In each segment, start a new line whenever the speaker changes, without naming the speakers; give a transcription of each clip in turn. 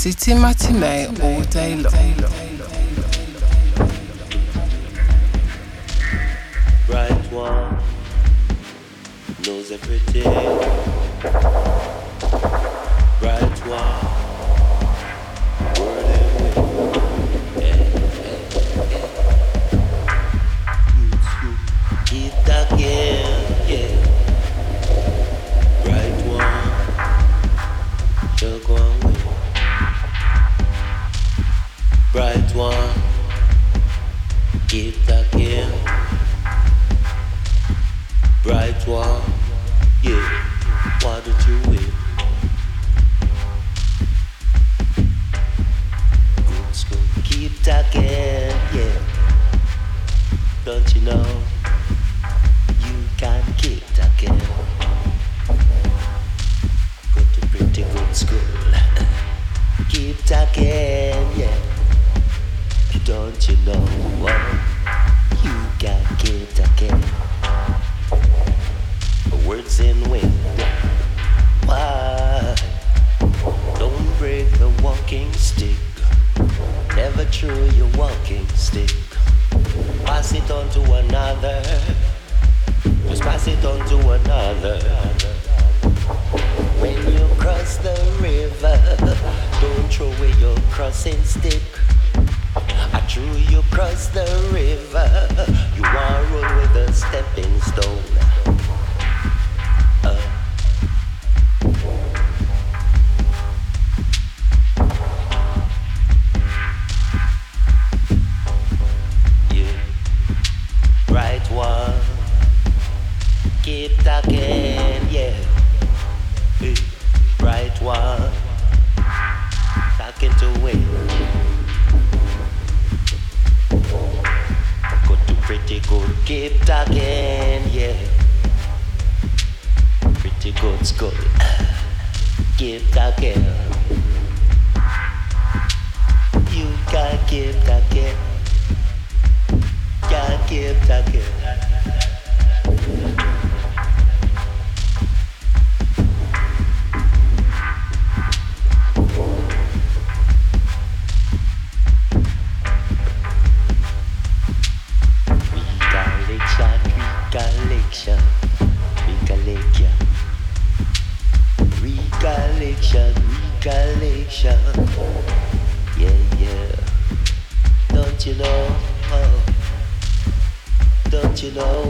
Citymatiné all day long.
Bright one knows everything.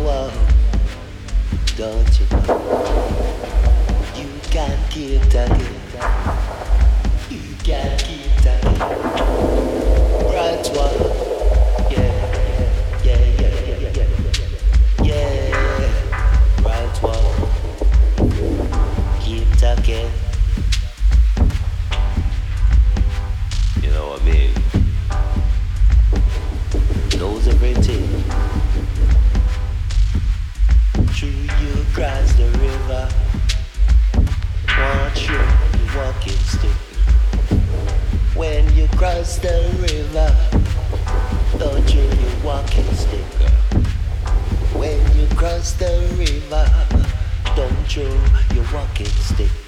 love, don't you know? You can't keep talking, you can't keep talking. Right one. through your walking stick.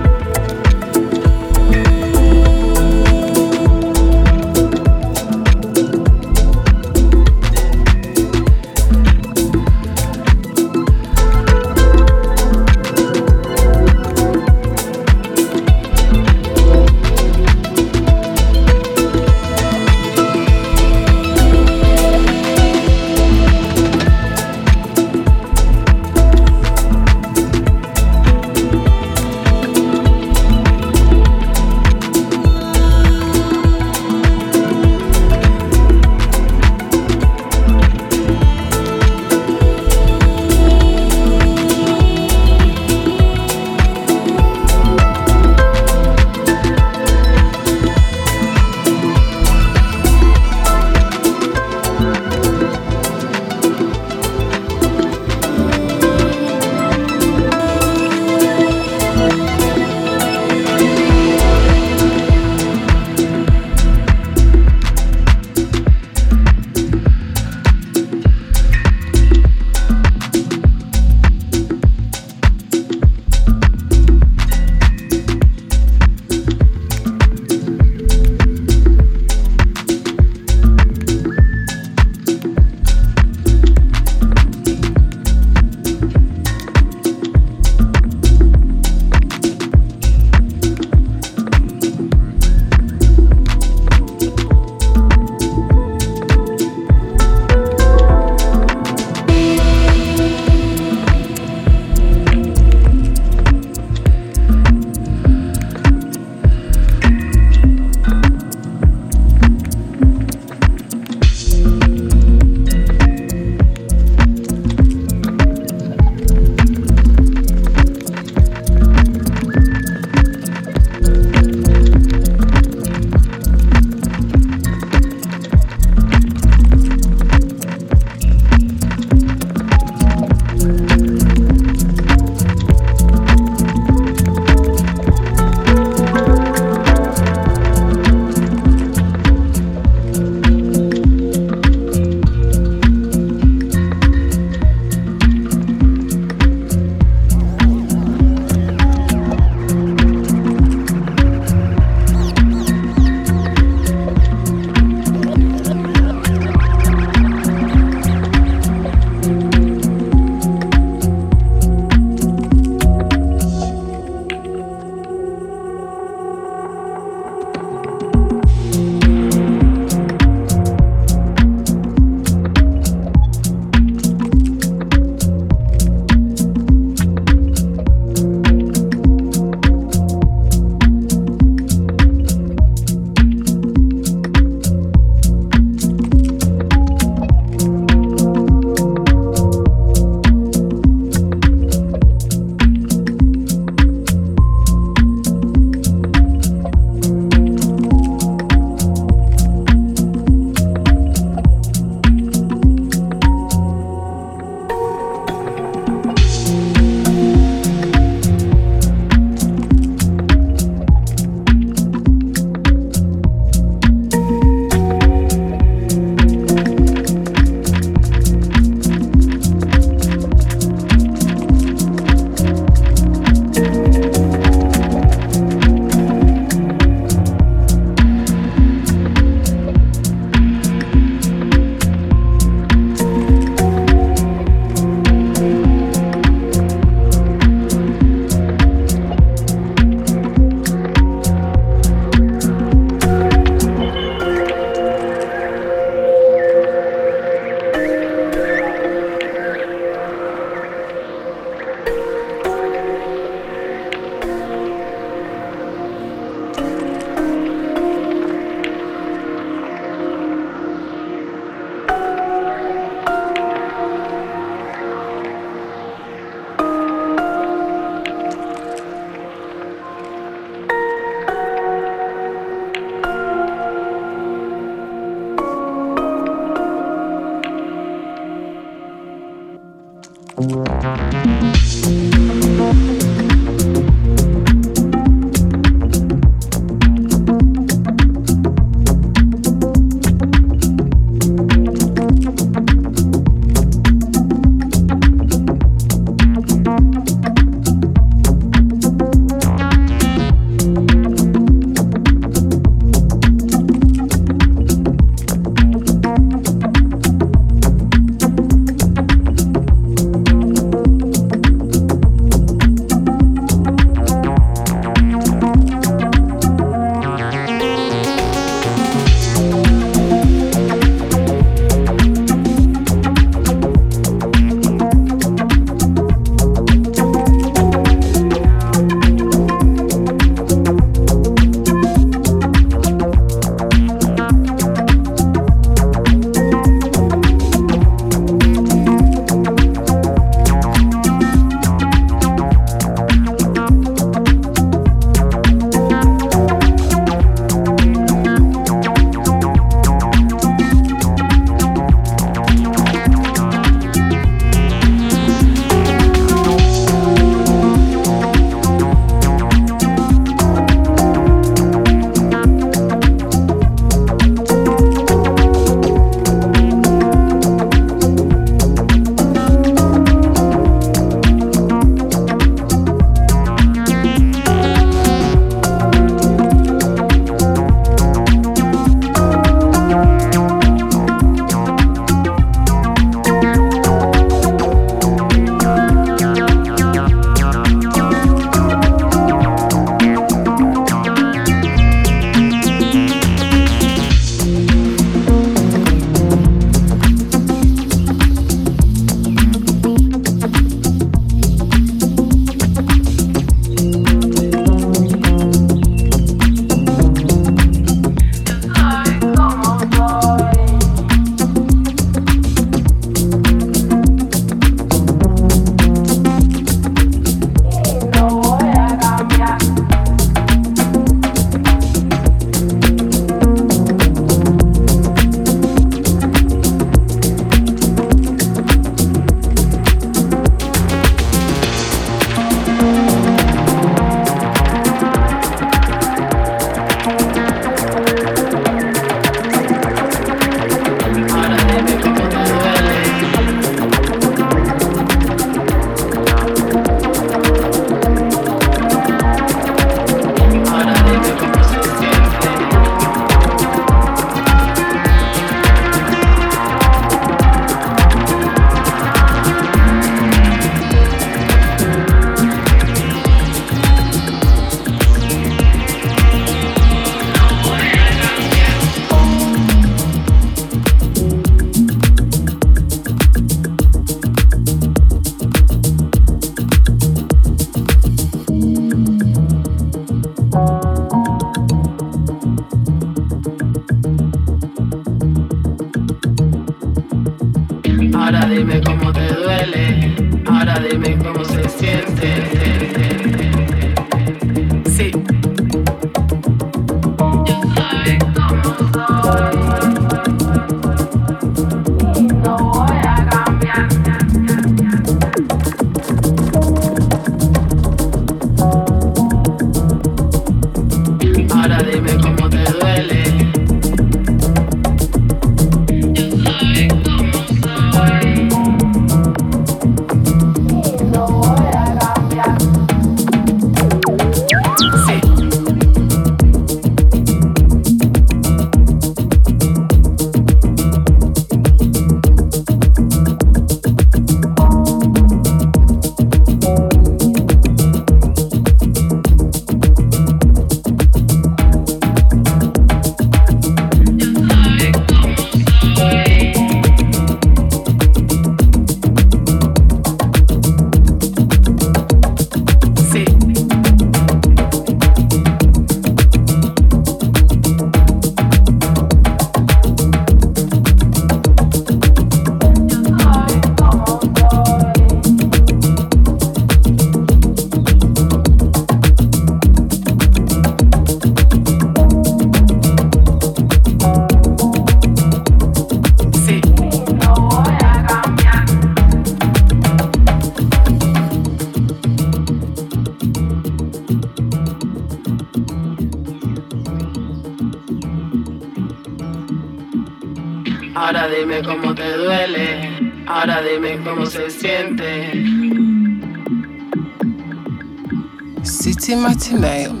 Citymatiné all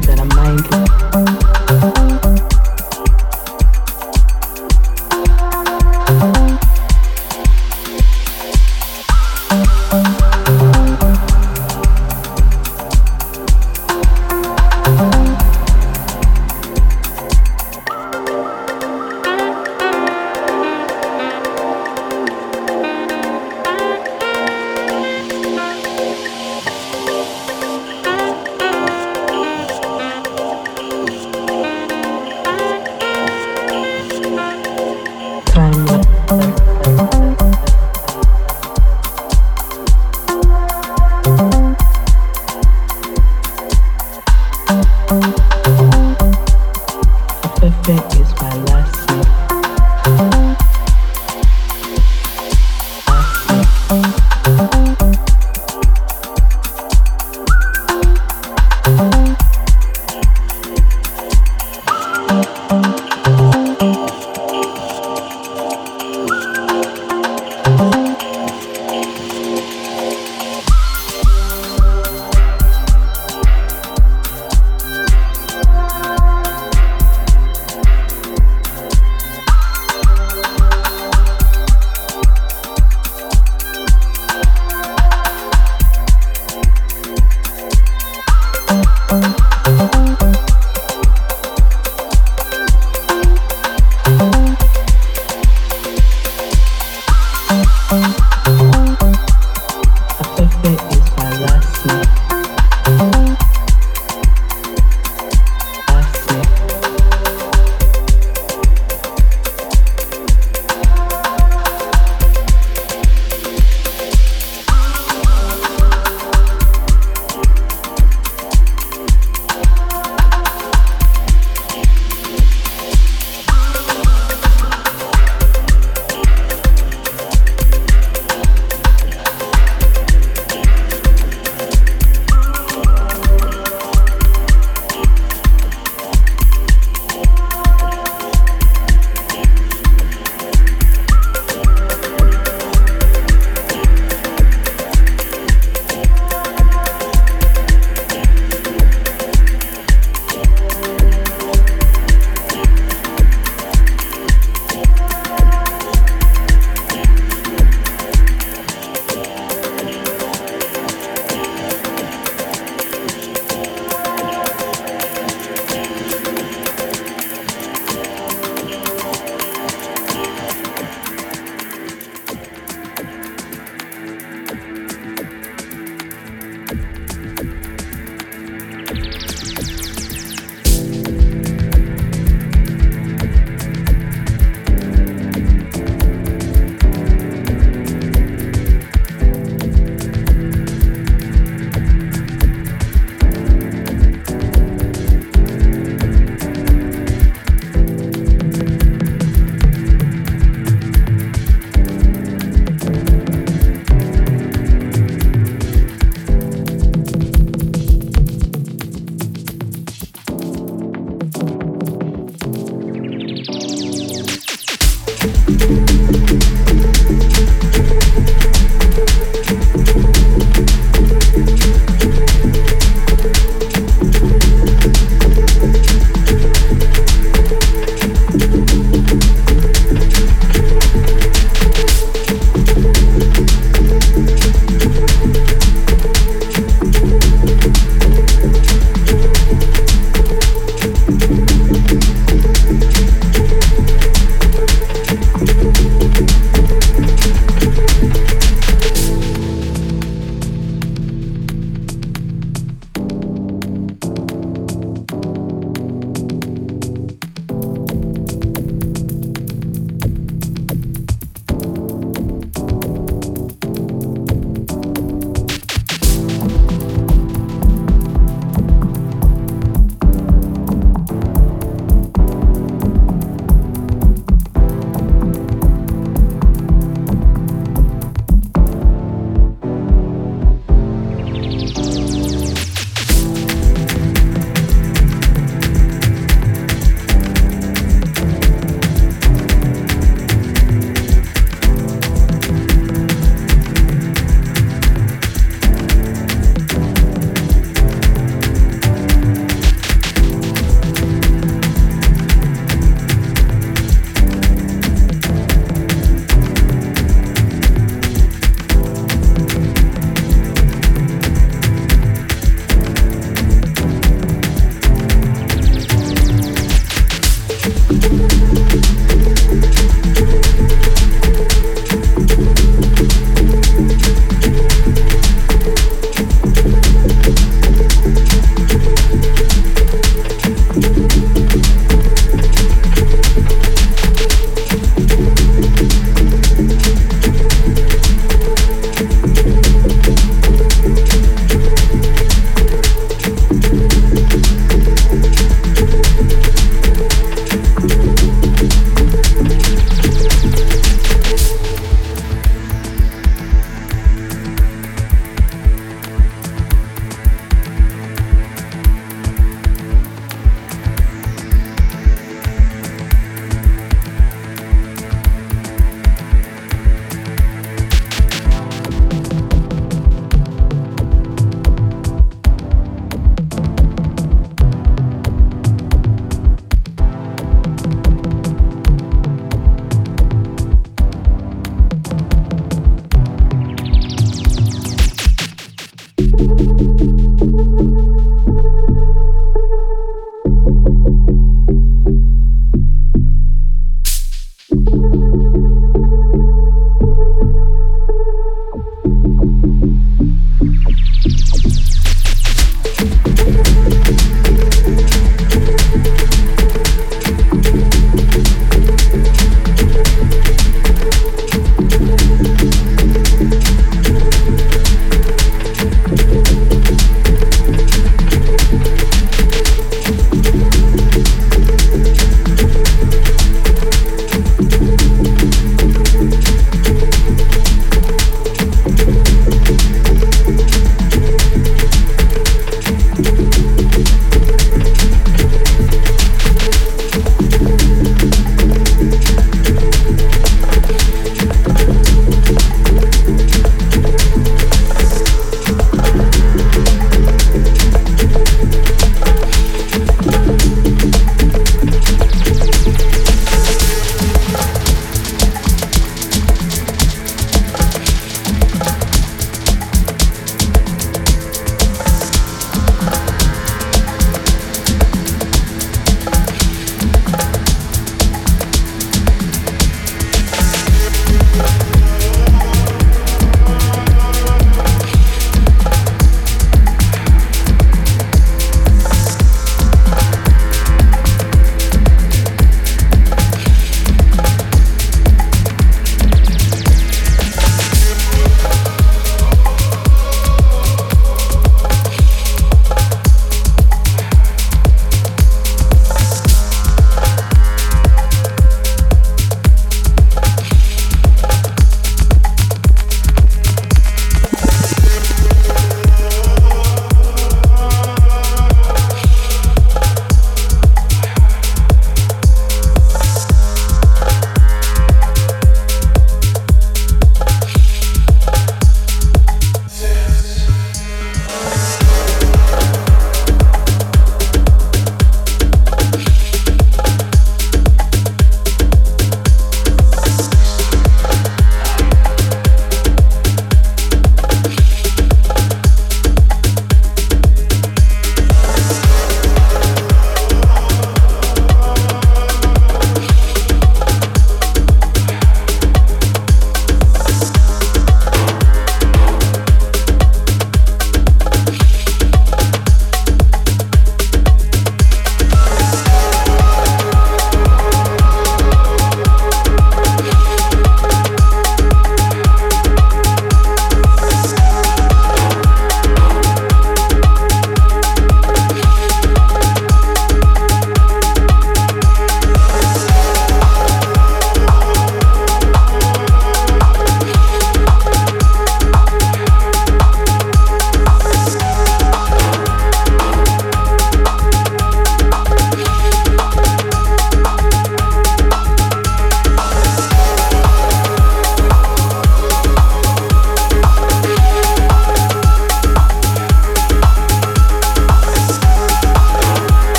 that I'm mindless?